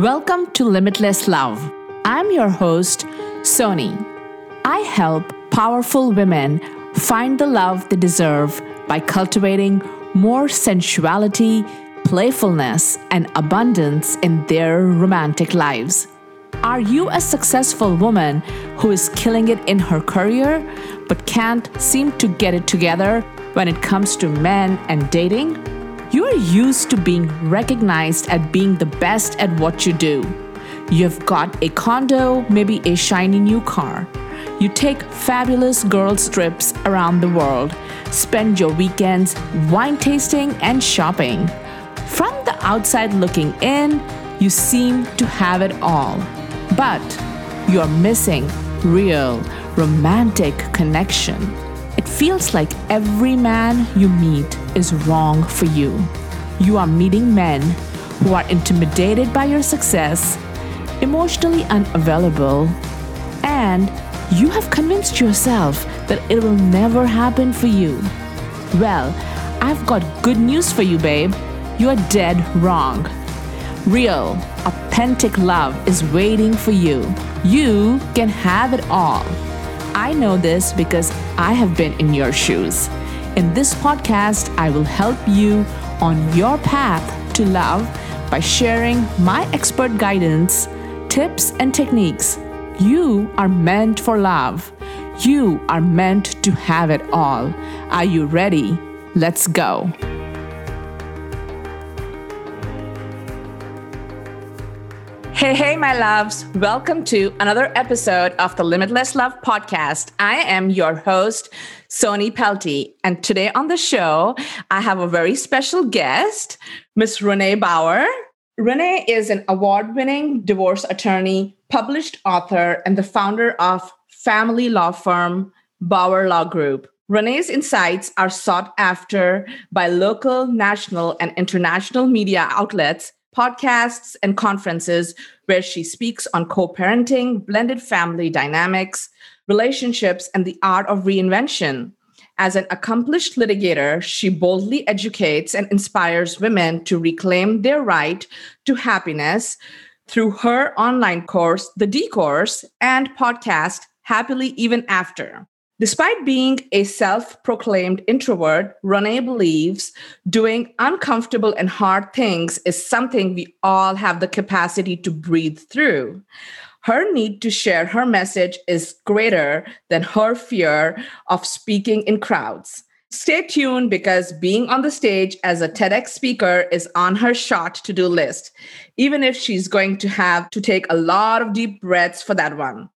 Welcome to Limitless Love. I'm your host, Soni. I help powerful women find the love they deserve by cultivating more sensuality, playfulness, and abundance in their romantic lives. Are you a successful woman who is killing it in her career but can't seem to get it together when it comes to men and dating? You are used to being recognized at being the best at what you do. You've got a condo, maybe a shiny new car. You take fabulous girls' trips around the world, spend your weekends wine tasting and shopping. From the outside looking in, you seem to have it all. But you're missing real, romantic connection. It feels like every man you meet is wrong for you. You are meeting men who are intimidated by your success, emotionally unavailable, and you have convinced yourself that it will never happen for you. Well, I've got good news for you, babe. You are dead wrong. Real, authentic love is waiting for you. You can have it all. I know this because I have been in your shoes. In this podcast, I will help you on your path to love by sharing my expert guidance, tips, and techniques. You are meant for love. You are meant to have it all. Are you ready? Let's go. Hey, hey, my loves. Welcome to another episode of the Limitless Love podcast. I am your host, Soni Pelty. And today on the show, I have a very special guest, Miss Renee Bauer. Renee is an award winning divorce attorney, published author, and the founder of family law firm Bauer Law Group. Renee's insights are sought after by local, national, and international media outlets podcasts, and conferences where she speaks on co parenting, blended family dynamics, relationships, and the art of reinvention. As an accomplished litigator, she boldly educates and inspires women to reclaim their right to happiness through her online course, The D Course, and podcast, Happily Even After. Despite being a self proclaimed introvert, Renee believes doing uncomfortable and hard things is something we all have the capacity to breathe through. Her need to share her message is greater than her fear of speaking in crowds. Stay tuned because being on the stage as a TEDx speaker is on her shot to do list, even if she's going to have to take a lot of deep breaths for that one.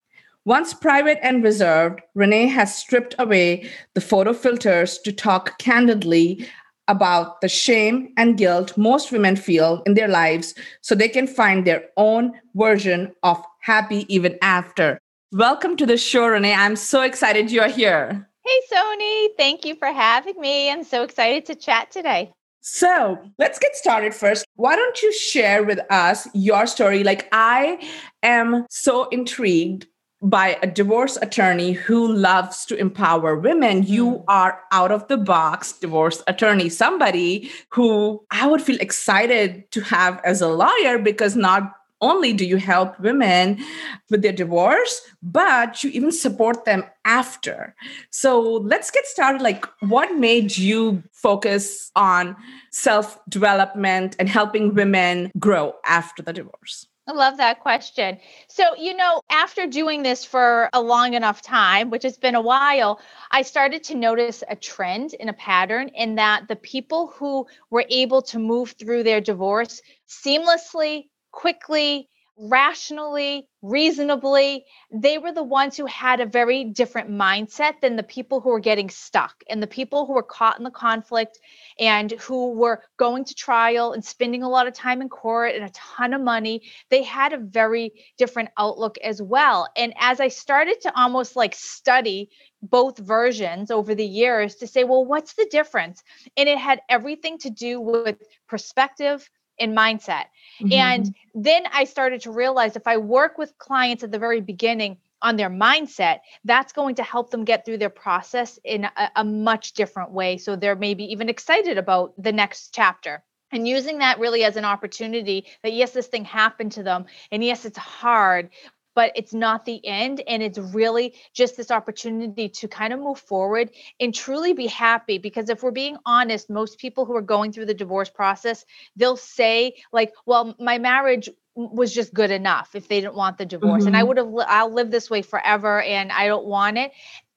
Once private and reserved, Renee has stripped away the photo filters to talk candidly about the shame and guilt most women feel in their lives so they can find their own version of happy even after. Welcome to the show, Renee. I'm so excited you are here. Hey, Soni. Thank you for having me. I'm so excited to chat today. So let's get started first. Why don't you share with us your story? Like, I am so intrigued by a divorce attorney who loves to empower women, you hmm. are out of the box divorce attorney, somebody who I would feel excited to have as a lawyer because not only do you help women with their divorce, but you even support them after. So let's get started. Like, what made you focus on self development and helping women grow after the divorce? I love that question. So, you know, after doing this for a long enough time, which has been a while, I started to notice a trend in a pattern in that the people who were able to move through their divorce seamlessly, quickly, rationally, reasonably, they were the ones who had a very different mindset than the people who were getting stuck and the people who were caught in the conflict and who were going to trial and spending a lot of time in court and a ton of money. They had a very different outlook as well. And as I started to almost like study both versions over the years to say, well, what's the difference? And it had everything to do with perspective in mindset. Mm-hmm. And then I started to realize if I work with clients at the very beginning on their mindset, that's going to help them get through their process in a, a much different way. So they're maybe even excited about the next chapter. and using that really as an opportunity that yes this thing happened to them and yes it's hard but it's not the end and it's really just this opportunity to kind of move forward and truly be happy because if we're being honest most people who are going through the divorce process they'll say like well my marriage was just good enough if they didn't want the divorce mm-hmm. and i mm-hmm. would have i'll live this way forever and i don't want it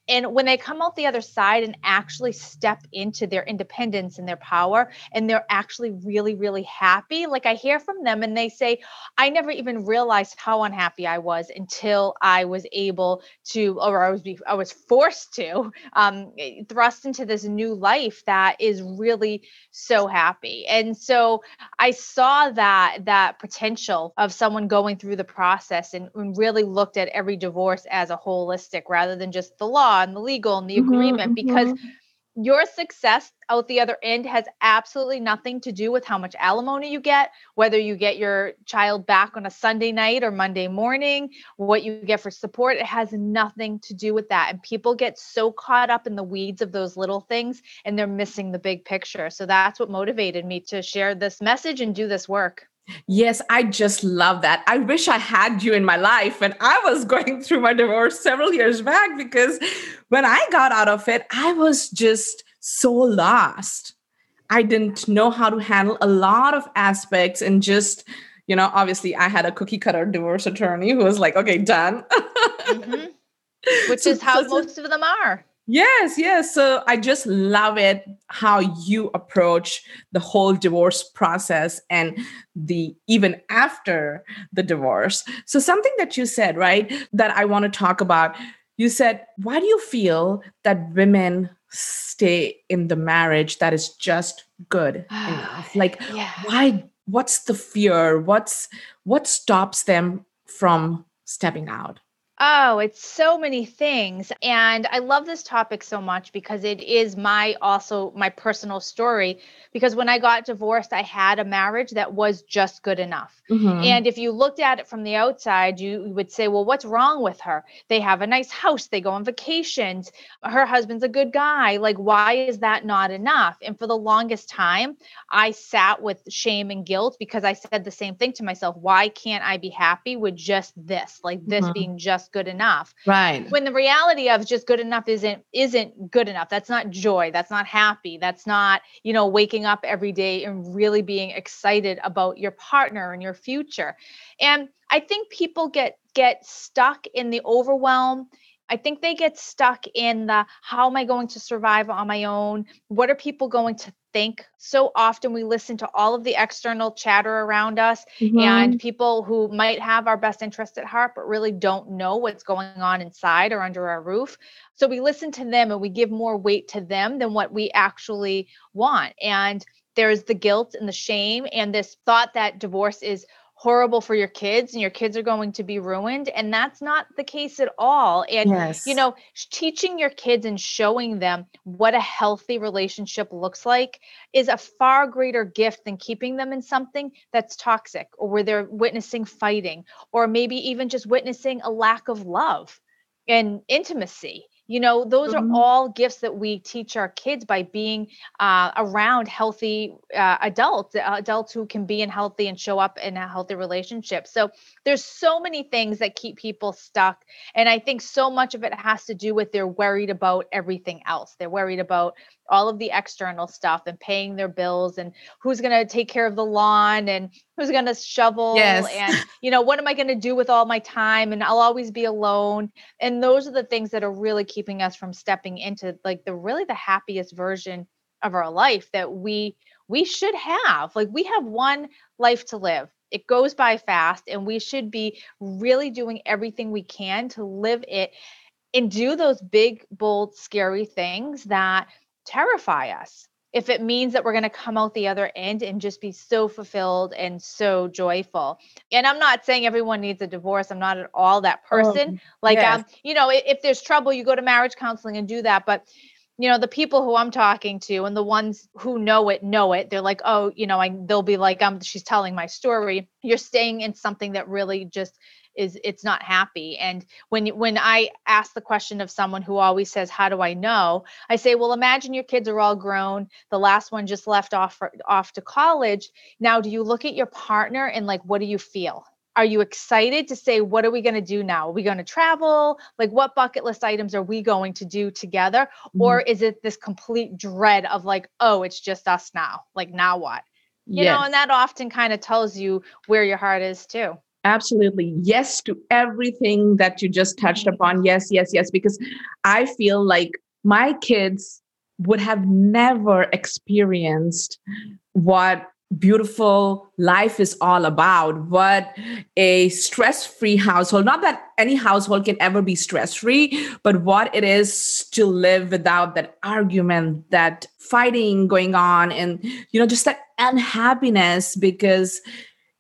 and when they come out the other side and actually step into their independence and their power and they're actually really really happy like i hear from them and they say i never even realized how unhappy i was until i was able to or i was i was forced to um, thrust into this new life that is really so happy. And so i saw that that potential of someone going through the process and, and really looked at every divorce as a holistic rather than just the law and the legal and the mm-hmm, agreement because mm-hmm. your success out the other end has absolutely nothing to do with how much alimony you get, whether you get your child back on a Sunday night or Monday morning, what you get for support. It has nothing to do with that. And people get so caught up in the weeds of those little things and they're missing the big picture. So that's what motivated me to share this message and do this work. Yes, I just love that. I wish I had you in my life when I was going through my divorce several years back because when I got out of it, I was just so lost. I didn't know how to handle a lot of aspects and just, you know, obviously I had a cookie cutter divorce attorney who was like, okay, done. mm-hmm. Which is how most of them are. Yes, yes. So I just love it how you approach the whole divorce process and the even after the divorce. So something that you said, right, that I want to talk about. You said, why do you feel that women stay in the marriage that is just good enough? Like yeah. why what's the fear? What's what stops them from stepping out? Oh, it's so many things. And I love this topic so much because it is my also my personal story. Because when I got divorced, I had a marriage that was just good enough. Mm-hmm. And if you looked at it from the outside, you would say, well, what's wrong with her? They have a nice house, they go on vacations, her husband's a good guy. Like, why is that not enough? And for the longest time, I sat with shame and guilt because I said the same thing to myself. Why can't I be happy with just this? Like this mm-hmm. being just just good enough. Right. When the reality of just good enough isn't isn't good enough. That's not joy. That's not happy. That's not, you know, waking up every day and really being excited about your partner and your future. And I think people get get stuck in the overwhelm I think they get stuck in the how am I going to survive on my own? What are people going to think? So often we listen to all of the external chatter around us mm-hmm. and people who might have our best interest at heart, but really don't know what's going on inside or under our roof. So we listen to them and we give more weight to them than what we actually want. And there's the guilt and the shame and this thought that divorce is horrible for your kids and your kids are going to be ruined and that's not the case at all and yes. you know teaching your kids and showing them what a healthy relationship looks like is a far greater gift than keeping them in something that's toxic or where they're witnessing fighting or maybe even just witnessing a lack of love and intimacy you know those mm-hmm. are all gifts that we teach our kids by being uh, around healthy uh, adults uh, adults who can be in healthy and show up in a healthy relationship so there's so many things that keep people stuck and i think so much of it has to do with they're worried about everything else they're worried about all of the external stuff and paying their bills and who's going to take care of the lawn and who's going to shovel yes. and you know what am i going to do with all my time and i'll always be alone. And those are the things that are really keeping us from stepping into like the really the happiest version of our life that we we should have. Like we have one life to live. It goes by fast and we should be really doing everything we can to live it and do those big bold scary things that terrify us if it means that we're going to come out the other end and just be so fulfilled and so joyful. And I'm not saying everyone needs a divorce. I'm not at all that oh, person. Oh, like, yes. um, you know, if, if there's trouble, you go to marriage counseling and do that. But you know the people who i'm talking to and the ones who know it know it they're like oh you know I, they'll be like um she's telling my story you're staying in something that really just is it's not happy. And when when i ask the question of someone who always says how do i know? I say well imagine your kids are all grown the last one just left off for, off to college. Now do you look at your partner and like what do you feel? Are you excited to say what are we going to do now? Are we going to travel? Like what bucket list items are we going to do together? Mm-hmm. or is it this complete dread of like oh it's just us now. Like now what? You yes. know and that often kind of tells you where your heart is too absolutely yes to everything that you just touched upon. Yes yes yes because i feel like my kids would have never experienced what beautiful life is all about what a stress-free household not that any household can ever be stress-free but what it is to live without that argument that fighting going on and you know just that unhappiness because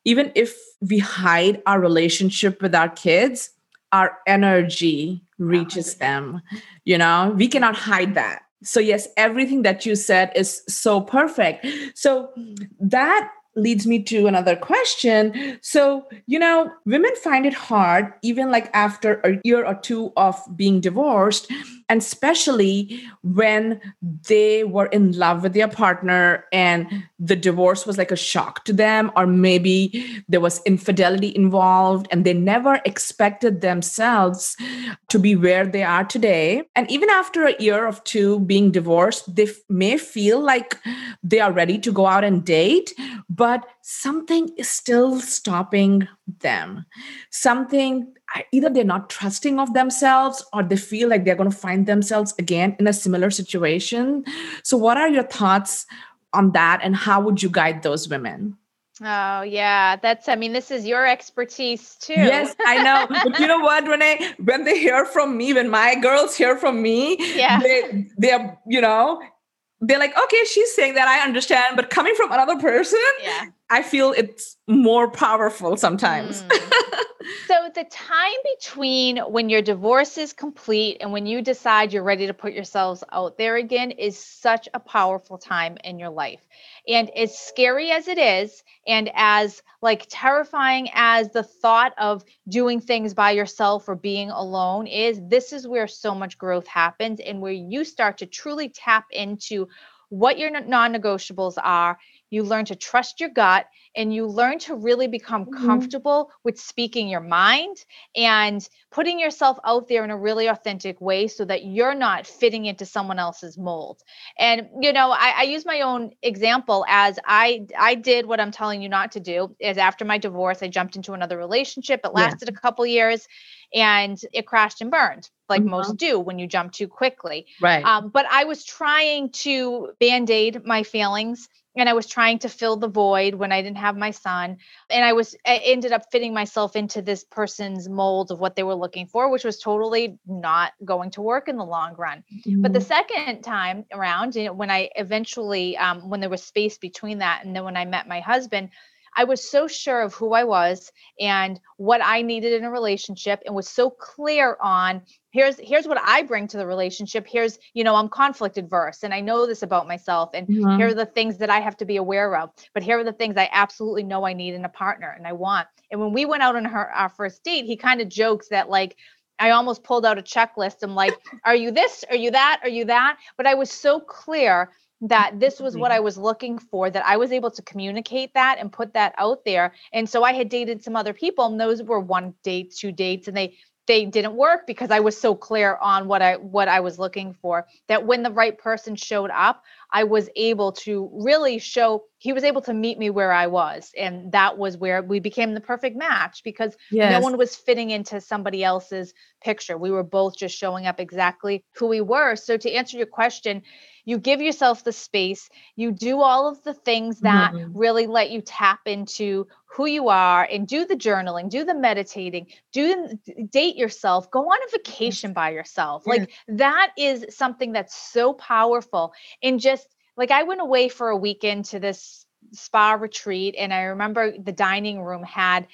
even if we hide our relationship with our kids our energy reaches them you know we cannot hide that so, yes, everything that you said is so perfect. So, that leads me to another question. So, you know, women find it hard, even like after a year or two of being divorced, and especially when they were in love with their partner and the divorce was like a shock to them, or maybe there was infidelity involved and they never expected themselves to be where they are today. And even after a year of two being divorced, they may feel like they are ready to go out and date, but something is still stopping them. Something either they're not trusting of themselves or they feel like they're going to find themselves again in a similar situation. So, what are your thoughts on that, and how would you guide those women? Oh, yeah. That's, I mean, this is your expertise too. Yes, I know. but you know what, Renee? When they hear from me, when my girls hear from me, yeah. they, they're, you know, they're like, okay, she's saying that I understand, but coming from another person, yeah. I feel it's more powerful sometimes. Mm. So the time between when your divorce is complete and when you decide you're ready to put yourselves out there again is such a powerful time in your life. And as scary as it is, and as like terrifying as the thought of doing things by yourself or being alone is, this is where so much growth happens and where you start to truly tap into what your non negotiables are you learn to trust your gut and you learn to really become mm-hmm. comfortable with speaking your mind and putting yourself out there in a really authentic way so that you're not fitting into someone else's mold and you know I, I use my own example as i i did what i'm telling you not to do is after my divorce i jumped into another relationship it lasted yeah. a couple years and it crashed and burned like mm-hmm. most do when you jump too quickly right um, but i was trying to band-aid my feelings and I was trying to fill the void when I didn't have my son. And I was I ended up fitting myself into this person's mold of what they were looking for, which was totally not going to work in the long run. Mm-hmm. But the mm-hmm. second time around, you know, when I eventually, um, when there was space between that, and then when I met my husband, I was so sure of who I was and what I needed in a relationship and was so clear on here's here's what I bring to the relationship. Here's, you know, I'm conflict adverse and I know this about myself and mm-hmm. here are the things that I have to be aware of. But here are the things I absolutely know I need in a partner and I want. And when we went out on her our first date, he kind of jokes that like I almost pulled out a checklist. I'm like, are you this? Are you that? Are you that? But I was so clear that this was what mm-hmm. I was looking for, that I was able to communicate that and put that out there. And so I had dated some other people, and those were one date, two dates, and they they didn't work because I was so clear on what I what I was looking for that when the right person showed up, I was able to really show he was able to meet me where I was and that was where we became the perfect match because yes. no one was fitting into somebody else's picture. We were both just showing up exactly who we were. So to answer your question, you give yourself the space. You do all of the things that mm-hmm. really let you tap into who you are and do the journaling do the meditating do date yourself go on a vacation by yourself. Like that is something that's so powerful. And just like i went away for a weekend to this spa retreat and i remember the dining room had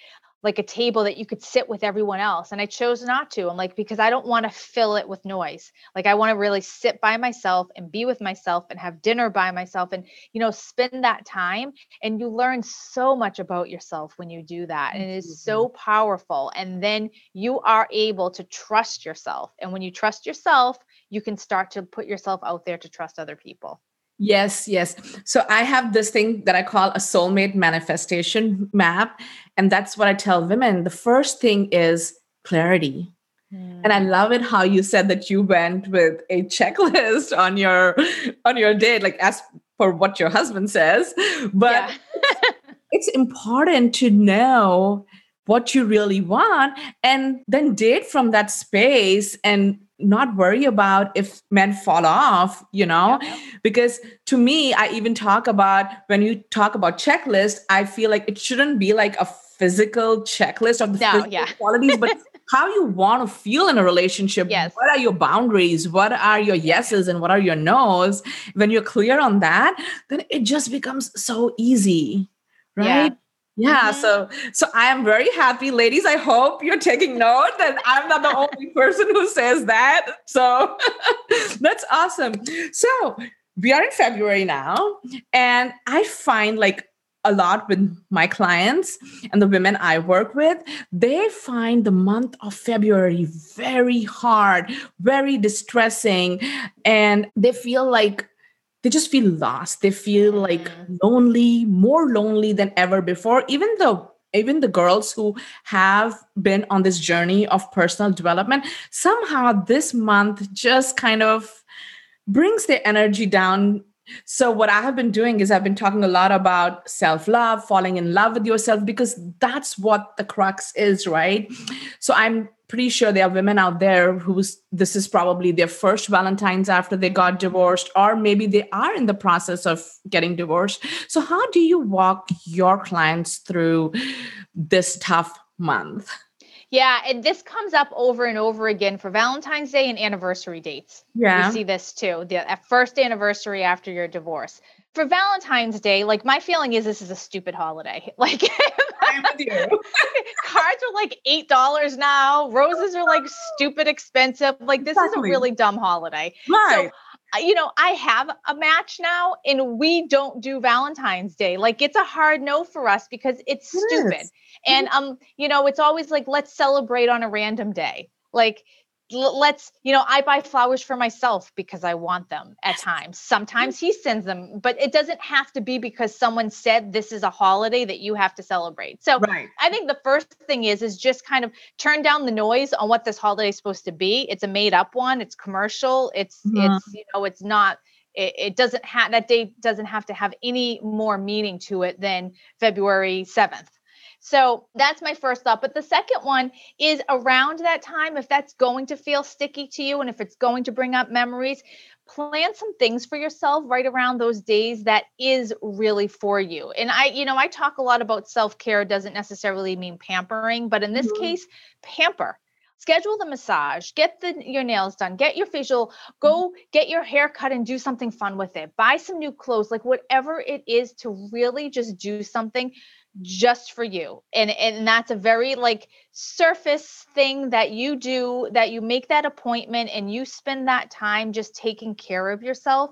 like a table that you could sit with everyone else and i chose not to. I'm like because i don't want to fill it with noise. Like i want to really sit by myself and be with myself and have dinner by myself and you know spend that time. And you learn so much about yourself when you do that and it is so mm-hmm. powerful. And then you are able to trust yourself. And when you trust yourself you can start to put yourself out there to trust other people Yes, yes. So I have this thing that I call a soulmate manifestation map. And that's what I tell women. The first thing is clarity. Mm. And I love it how you said that you went with a checklist on your on your date, like as for what your husband says. But yeah. it's important to know what you really want and then date from that space and not worry about if men fall off you know yeah. because to me i even talk about when you talk about checklist i feel like it shouldn't be like a physical checklist of the no, physical yeah. qualities but how you want to feel in a relationship yes. what are your boundaries what are your yeses and what are your nos when you're clear on that then it just becomes so easy right yeah. Yeah, mm-hmm. so so I am very happy, ladies. I hope you're taking note that I'm not the only person who says that. So that's awesome. So we are in February now, and I find like a lot with my clients and the women I work with, they find the month of February very hard, very distressing, and they feel like they just feel lost. They feel like lonely more lonely than ever before. Even though even the girls who have been on this journey of personal development somehow this month just kind of brings their energy down so what i have been doing is i've been talking a lot about self-love falling in love with yourself because that's what the crux is right? So i'm pretty sure there are women out there who's this is probably their first valentines after they got divorced or maybe they are in the process of getting divorced. So how do you walk your clients through this tough month yeah, and this comes up over and over again for Valentine's Day and anniversary dates. Yeah. You see this too. The first anniversary after your divorce for Valentine's Day, like my feeling is this is a stupid holiday. Like cards are like eight dollars now. Roses are like stupid expensive. Like this exactly. is a really dumb holiday. Right. So, you know, I have a match now and we don't do Valentine's Day. Like it's a hard no for us because it's it stupid. And um, you know, it's always like let's celebrate on a random day. Like let's you know i buy flowers for myself because i want them at times. Sometimes he sends them but it doesn't have to be because someone said this is a holiday that you have to celebrate. So right. i think the first thing is is just kind of turn down the noise on what this holiday is supposed to be. It's a made up one. It's commercial. It's mm-hmm. it's you know it's not it, it doesn't have that date doesn't have to have any more meaning to it than february 7th so that's my first thought. But the second one is around that time, if that's going to feel sticky to you and if it's going to bring up memories, plan some things for yourself right around those days that is really for you. And I, you know, I talk a lot about self care doesn't necessarily mean pampering, but in this mm-hmm. case, pamper schedule the massage get the your nails done get your facial go mm-hmm. get your hair cut and do something fun with it buy some new clothes like whatever it is to really just do something just for you. And and that's a very like surface thing that you do that you make that appointment and you spend that time just taking care of yourself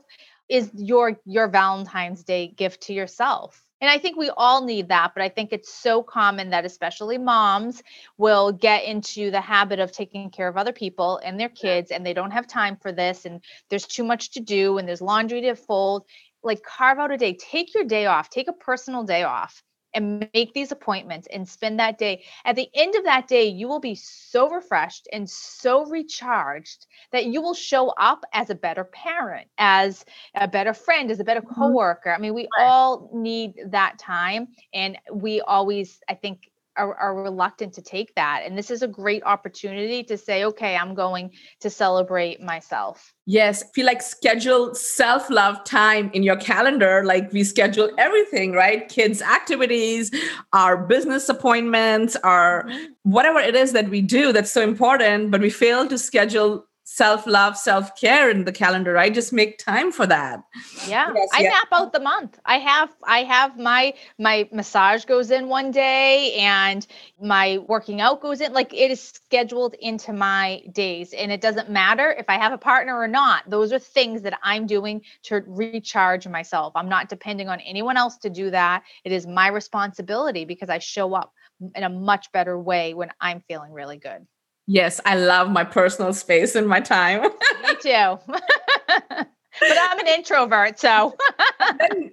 is your your valentine's day gift to yourself. And i think we all need that but i think it's so common that especially moms will get into the habit of taking care of other people and their kids and they don't have time for this and there's too much to do and there's laundry to fold. Like carve out a day. Take your day off. Take a personal day off and make these appointments and spend that day. At the end of that day, you will be so refreshed and so recharged that you will show up as a better parent, as a better friend, as a better mm-hmm. coworker. I mean, we all need that time. And we always, I think, are, are, reluctant to take that. And this is a great opportunity to say, okay, I'm going to celebrate myself. Yes, feel like schedule self love time in your calendar. Like we schedule everything, right? Kids' activities, our business appointments, our mm-hmm. whatever it is that we do that's so important, but we fail to schedule self love, self care in the calendar, I Just make time for that. Yeah, yes, I yeah. map out the month. I have I have my my massage goes in one day, and my working out goes in. Like it is scheduled into my days, and it doesn't matter if I have a partner or not. Those are things that I'm doing to recharge myself. I'm not depending on anyone else to do that. It is my responsibility because I show up in a much better way when I'm feeling really good. Yes, I love my personal space and my time. Me too. but I'm an introvert, so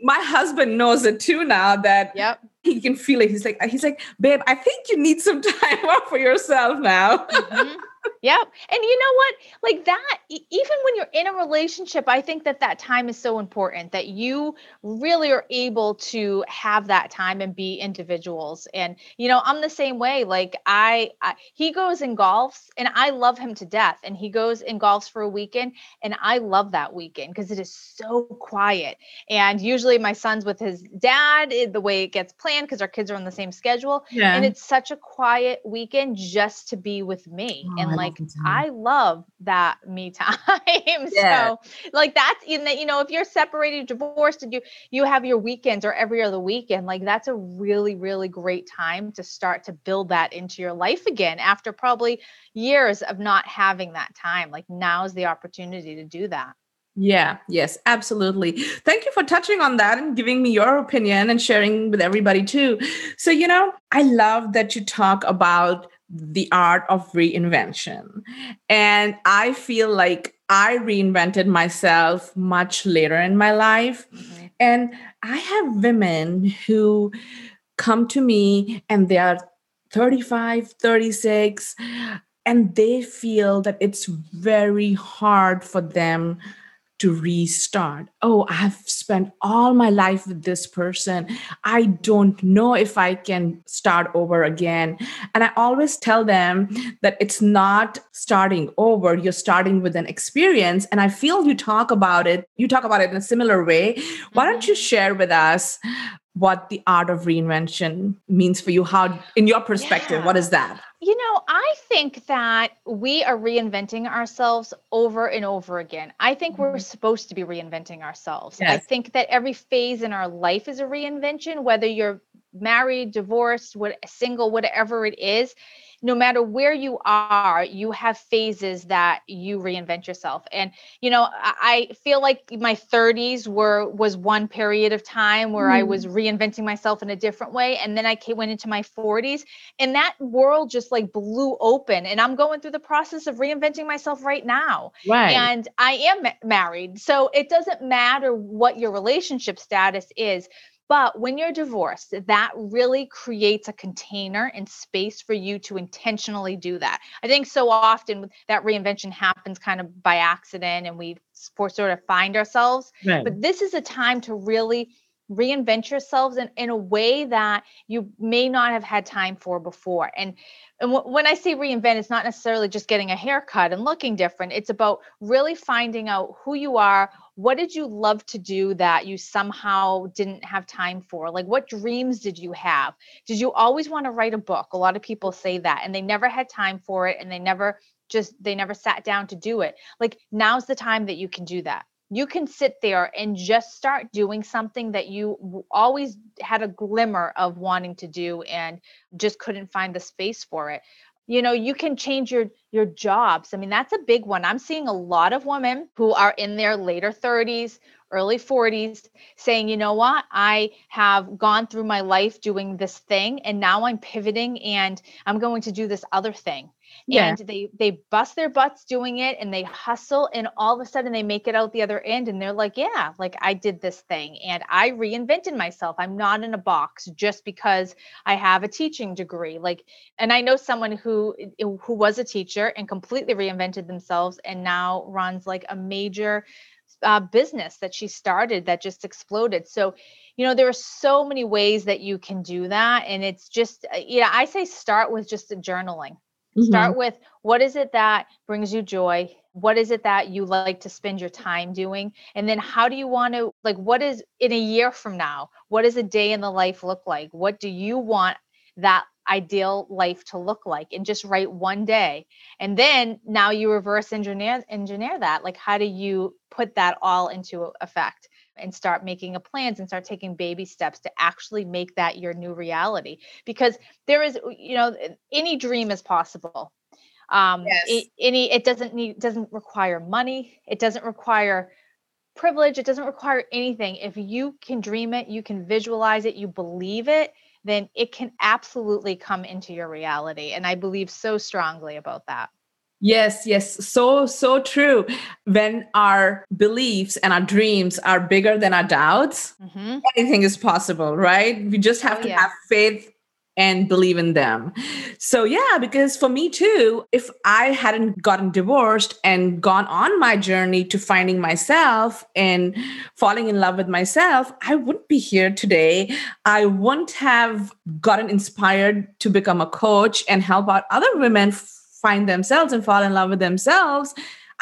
my husband knows it too now that yep. he can feel it. He's like, he's like, babe, I think you need some time for yourself now. Mm-hmm. Yeah. And you know what? Like that, even when you're in a relationship, I think that that time is so important that you really are able to have that time and be individuals. And, you know, I'm the same way. Like I, I he goes and golfs and I love him to death. And he goes and golfs for a weekend. And I love that weekend because it is so quiet. And usually my son's with his dad, eh, the way it gets planned because our kids are on the same schedule. Yeah. And it's such a quiet weekend just to be with me. Oh, and like I love that me time. Yeah. So like that's in that, you know, if you're separated, divorced, and you you have your weekends or every other weekend, like that's a really, really great time to start to build that into your life again after probably years of not having that time. Like now is the opportunity to do that. Yeah, yes, absolutely. Thank you for touching on that and giving me your opinion and sharing with everybody too. So, you know, I love that you talk about the art of reinvention. And I feel like I reinvented myself much later in my life. Mm-hmm. And I have women who come to me and they are 35, 36, and they feel that it's very hard for them to restart. Oh, I've spent all my life with this person. I don't know if I can start over again. And I always tell them that it's not starting over, you're starting with an experience. And I feel you talk about it, you talk about it in a similar way. Why don't you mm-hmm. share with us what the art of reinvention means for you? How, in your perspective, yeah. what is that? You know, I think that we are reinventing ourselves over and over again. I think we're mm-hmm. supposed to be reinventing ourselves. Yes. I think that every phase in our life is a reinvention, whether you're married, divorced, what single, whatever it is no matter where you are, you have phases that you reinvent yourself. And you know, I feel like my 30s were was one period of time where mm. I was mm. reinventing myself in a different way, and then I came, went into my 40s, and that world just like blew open. And I'm going through the process of reinventing myself right now. Right. And I am married, so it doesn't matter what your relationship status is but when you're divorced, that really creates a container and space for you to intentionally do that. I think so often that reinvention happens kind of by accident and we sort of find ourselves. Right. But this is a time to really reinvent yourselves in, in a way that you may not have had time for before. And and w- when I say reinvent, it's not necessarily just getting a haircut and looking different. It's about really finding out who you are. What did you love to do that you somehow didn't have time for? Like, what dreams did you have? Did you always want to write a book? A lot of people say that, and they never had time for it, and they never just they never sat down to do it. Like, now's the time that you can do that you can sit there and just start doing something that you always had a glimmer of wanting to do and just couldn't find the space for it you know you can change your your jobs. I mean that's a big one. I'm seeing a lot of women who are in their later 30s early 40s saying you know what? I have gone through my life doing this thing and now i'm pivoting and i'm going to do this other thing yeah. and they they bust their butts doing it and they hustle and all of a sudden they make it out the other end and they're like yeah like i did this thing and i reinvented myself. I'm not in a box just because i have a teaching degree. Like and i know someone who who was a teacher and completely reinvented themselves and now runs like a major uh, business that she started that just exploded. So you know there are so many ways that you can do that and it's just uh, you know i say start with just journaling Mm-hmm. Start with what is it that brings you joy? What is it that you like to spend your time doing? And then how do you want to, like, what is in a year from now? What does a day in the life look like? What do you want that ideal life to look like and just write one day and then now you reverse engineer engineer that like how do you put that all into effect and start making a plans and start taking baby steps to actually make that your new reality. Because there is you know any dream is possible. Um yes. it, any it doesn't need doesn't require money. It doesn't require privilege. It doesn't require anything. If you can dream it you can visualize it you believe it then it can absolutely come into your reality and i believe so strongly about that Yes, yes, so, so true. When our beliefs and our dreams are bigger than our doubts, mm-hmm. anything is possible, right? We just have oh, to yeah. have faith and believe in them. So, yeah, because for me too, if I hadn't gotten divorced and gone on my journey to finding myself and falling in love with myself, I wouldn't be here today. I wouldn't have gotten inspired to become a coach and help out other women find themselves and fall in love with themselves.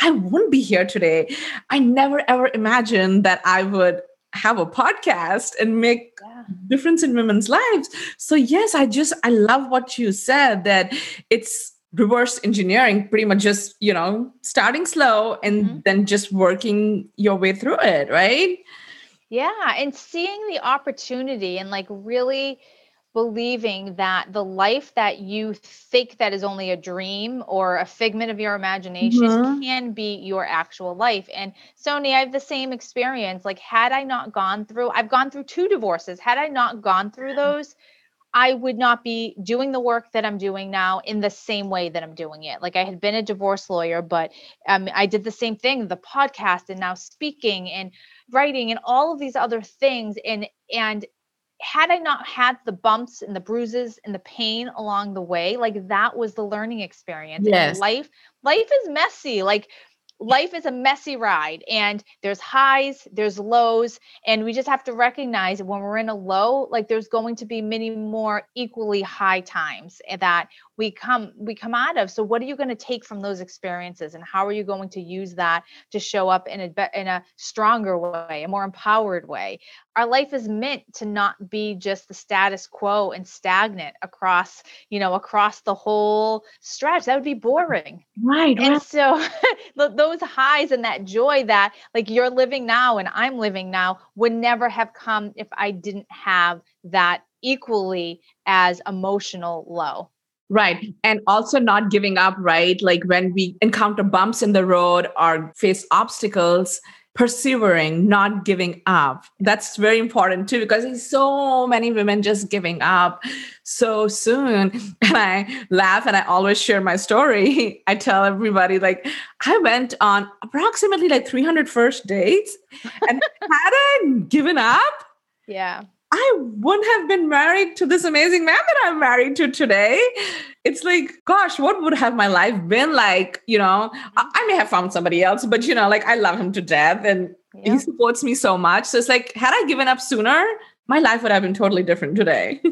I wouldn't be here today. I never ever imagined that I would have a podcast and make yeah. difference in women's lives so yes i just i love what you said that it's reverse engineering pretty much just you know starting slow and mm-hmm. then just working your way through it right yeah and seeing the opportunity and like really believing that the life that you think that is only a dream or a figment of your imagination mm-hmm. can be your actual life and soni i have the same experience like had i not gone through i've gone through two divorces had i not gone through those I would not be doing the work that I'm doing now in the same way that I'm doing it. Like I had been a divorce lawyer, but um, I did the same thing, the podcast and now speaking and writing and all of these other things. And, and had I not had the bumps and the bruises and the pain along the way, like that was the learning experience. Yes. And life, life is messy. Like life is a messy ride and there's highs, there's lows, and we just have to recognize when we're in a low, like there's going to be many more equally high times eh, that we come we come out of. So what are you going to take from those experiences and how are you going to use that to show up in a in a stronger way, a more empowered way? Our life is meant to not be just the status quo and stagnant across, you know, across the whole stretch. That would be boring. Right. And right. so those highs and that joy that like you're living now and I'm living now would never have come if I didn't have that equally as emotional low. Right. And also not giving up, right? Like when we encounter bumps in the road or face obstacles, persevering, not giving up. That's very important too, because there's so many women just giving up so soon. And I laugh and I always share my story. I tell everybody, like, I went on approximately like 300 first dates and had I given up, yeah. I wouldn't have been married to this amazing man that I'm married to today. It's like, gosh, what would have my life been like? You know, I, I may have found somebody else, but you know, like I love him to death and yeah. he supports me so much. So it's like, had I given up sooner, my life would have been totally different today.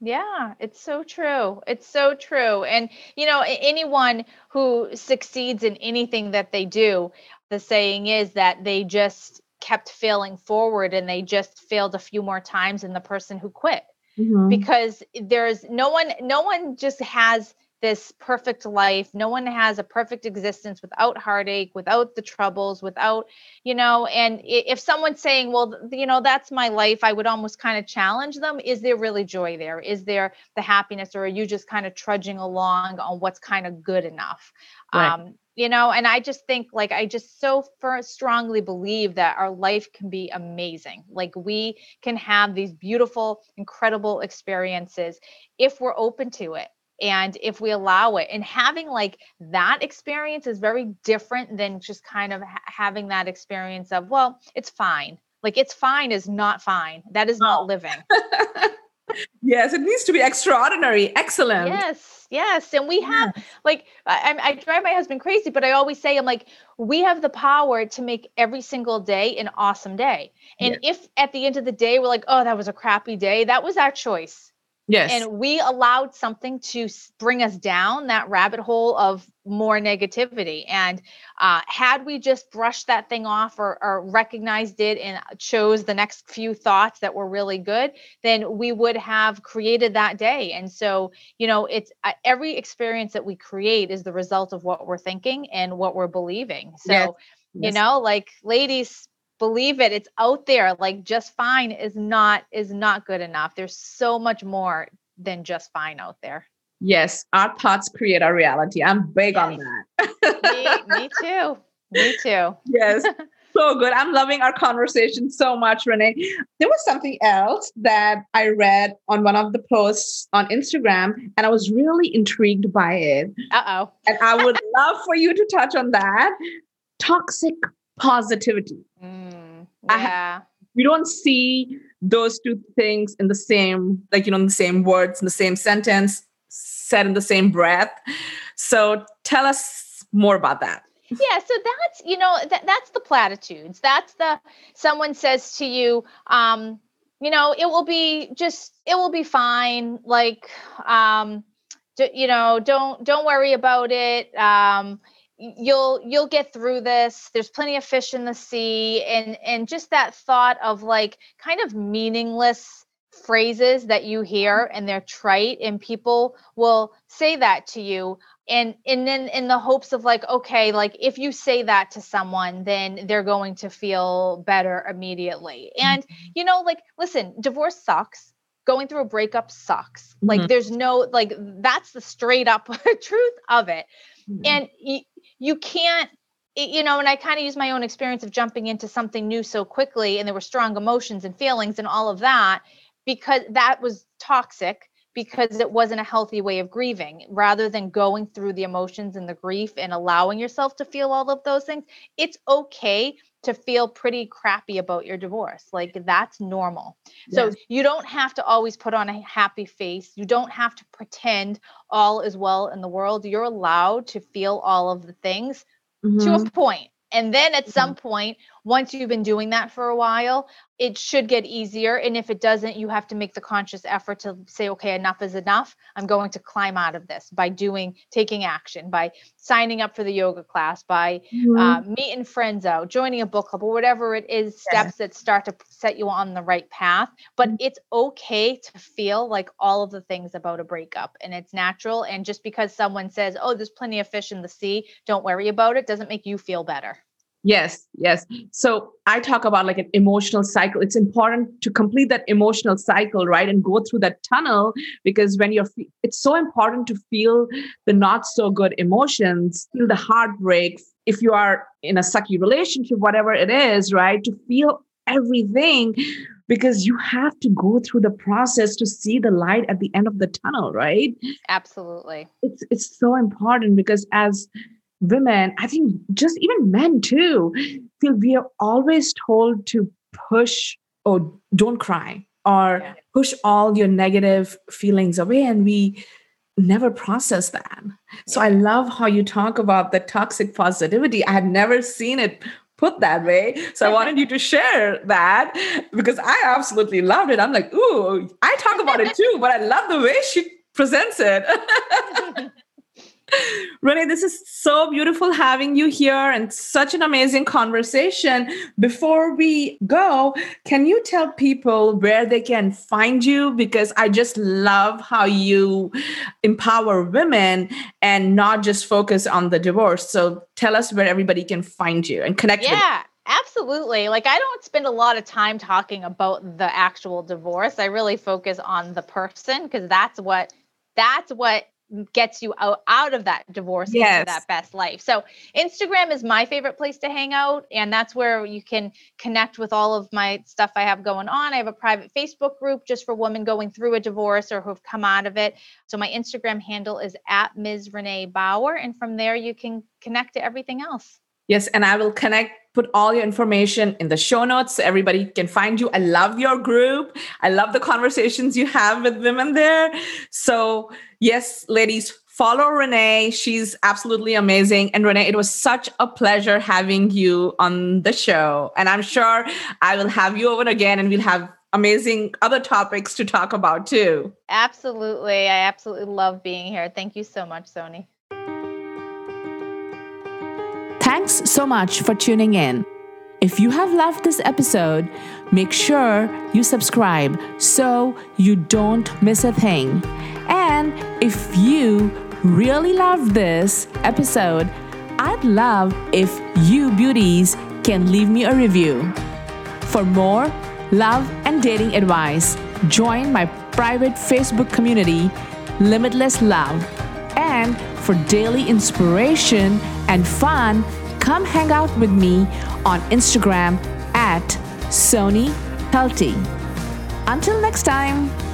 Yeah, it's so true. It's so true. And, you know, anyone who succeeds in anything that they do, the saying is that they just kept failing forward and they just failed a few more times than the person who quit. Mm-hmm. because there's no one no one just has this perfect life. No one has a perfect existence without heartache without the troubles without you know and if someone's saying well you know that's my life i would almost kind of challenge them. Is there really joy there? Is there the happiness or are you just kind of trudging along on what's kind of good enough? Right. um you know and i just think like i just so first strongly believe that our life can be amazing. Like we can have these beautiful incredible experiences if we're open to it and if we allow it. And having like that experience is very different than just kind of ha- having that experience of well it's fine. Like it's fine is not fine. That is not living yes it needs to be extraordinary. Excellent. Yes yes and we have like I, I drive my husband crazy but i always say i'm like we have the power to make every single day an awesome day. And yeah. if at the end of the day we're like oh that was a crappy day that was our choice Yes. And we allowed something to bring us down that rabbit hole of more negativity. And uh, had we just brushed that thing off or, or, recognized it and chose the next few thoughts that were really good, then we would have created that day. And so, you know, it's uh, every experience that we create is the result of what we're thinking and what we're believing. So, yes. Yes. you know, like ladies, believe it it's out there like just fine is not is not good enough. There's so much more than just fine out there. Yes our thoughts create our reality. I'm big yes. on that. Me, me too. Me too. Yes. So good. I'm loving our conversation so much renee. There was something else that i read on one of the posts on instagram and i was really intrigued by it. Uh-oh. And i would love for you to touch on that. Toxic positivity. Mm, yeah. we don't see those two things in the same, like, you know, in the same words, in the same sentence, said in the same breath. So tell us more about that. Yeah, so that's, you know, that, that's the platitudes. That's the, someone says to you, um, you know, it will be just, it will be fine. Like, um, you know, don't, don't worry about it. Um, you'll you'll get through this. There's plenty of fish in the sea and and just that thought of like kind of meaningless phrases that you hear and they're trite and people will say that to you. And and then in the hopes of like okay like if you say that to someone then they're going to feel better immediately. And mm-hmm. you know like listen divorce sucks. Going through a breakup sucks. Mm-hmm. like there's no like that's the straight up truth of it. Mm-hmm. and you can't you know, and I kind of use my own experience of jumping into something new so quickly, and there were strong emotions and feelings and all of that because that was toxic because it wasn't a healthy way of grieving. Rather than going through the emotions and the grief and allowing yourself to feel all of those things, it's okay to feel pretty crappy about your divorce. Like that's normal. Yes. So you don't have to always put on a happy face. You don't have to pretend all is well in the world. You're allowed to feel all of the things mm-hmm. to a mm-hmm. point. And then at mm-hmm. some point, once you've been doing that for a while, it should get easier. And if it doesn't, you have to make the conscious effort to say, okay, enough is enough. I'm going to climb out of this by doing, taking action, by signing up for the yoga class, by mm-hmm. uh, meeting friends out, joining a book club, or whatever it is, steps that start to set you on the right path. But mm-hmm. it's okay to feel like all of the things about a breakup and it's natural. And just because someone says, oh, there's plenty of fish in the sea, don't worry about it, doesn't make you feel better. Yes, yes. So I talk about like an emotional cycle. It's important to complete that emotional cycle, right? And go through that tunnel because when you're, it's so important to feel the not so good emotions, feel the heartbreak. If you are in a sucky relationship, whatever it is, right? To feel everything because you have to go through the process to see the light at the end of the tunnel, right? Absolutely. It's, it's so important because as, women, I think just even men too, feel we are always told to push or don't cry or yeah. push all your negative feelings away. And we never process that. So I love how you talk about the toxic positivity. I had never seen it put that way. So I wanted you to share that because I absolutely loved it. I'm like, ooh, I talk about it too, but I love the way she presents it. Renee, this is so beautiful having you here and such an amazing conversation. Before we go, can you tell people where they can find you? Because I just love how you empower women and not just focus on the divorce. So tell us where everybody can find you and connect yeah. Absolutely. Like, I don't spend a lot of time talking about the actual divorce. I really focus on the person because that's what that's what gets you out, out of that divorce yes. into that best life. So Instagram is my favorite place to hang out. And that's where you can connect with all of my stuff I have going on. I have a private Facebook group just for women going through a divorce or who've come out of it. So my Instagram handle is at Ms. Renee Bauer. And from there you can connect to everything else. Yes, and I will connect, put all your information in the show notes so everybody can find you. I love your group. I love the conversations you have with women there. So, yes, ladies, follow Renee. She's absolutely amazing. And Renee, it was such a pleasure having you on the show. And I'm sure I will have you over again and we'll have amazing other topics to talk about too. Absolutely. I absolutely love being here. Thank you so much, Soni. Thanks so much for tuning in. If you have loved this episode, make sure you subscribe so you don't miss a thing. And if you really love this episode, I'd love if you beauties can leave me a review. For more love and dating advice, join my private Facebook community, Limitless Love. And for daily inspiration and fun, come hang out with me on Instagram at Soni Pelty. Until next time.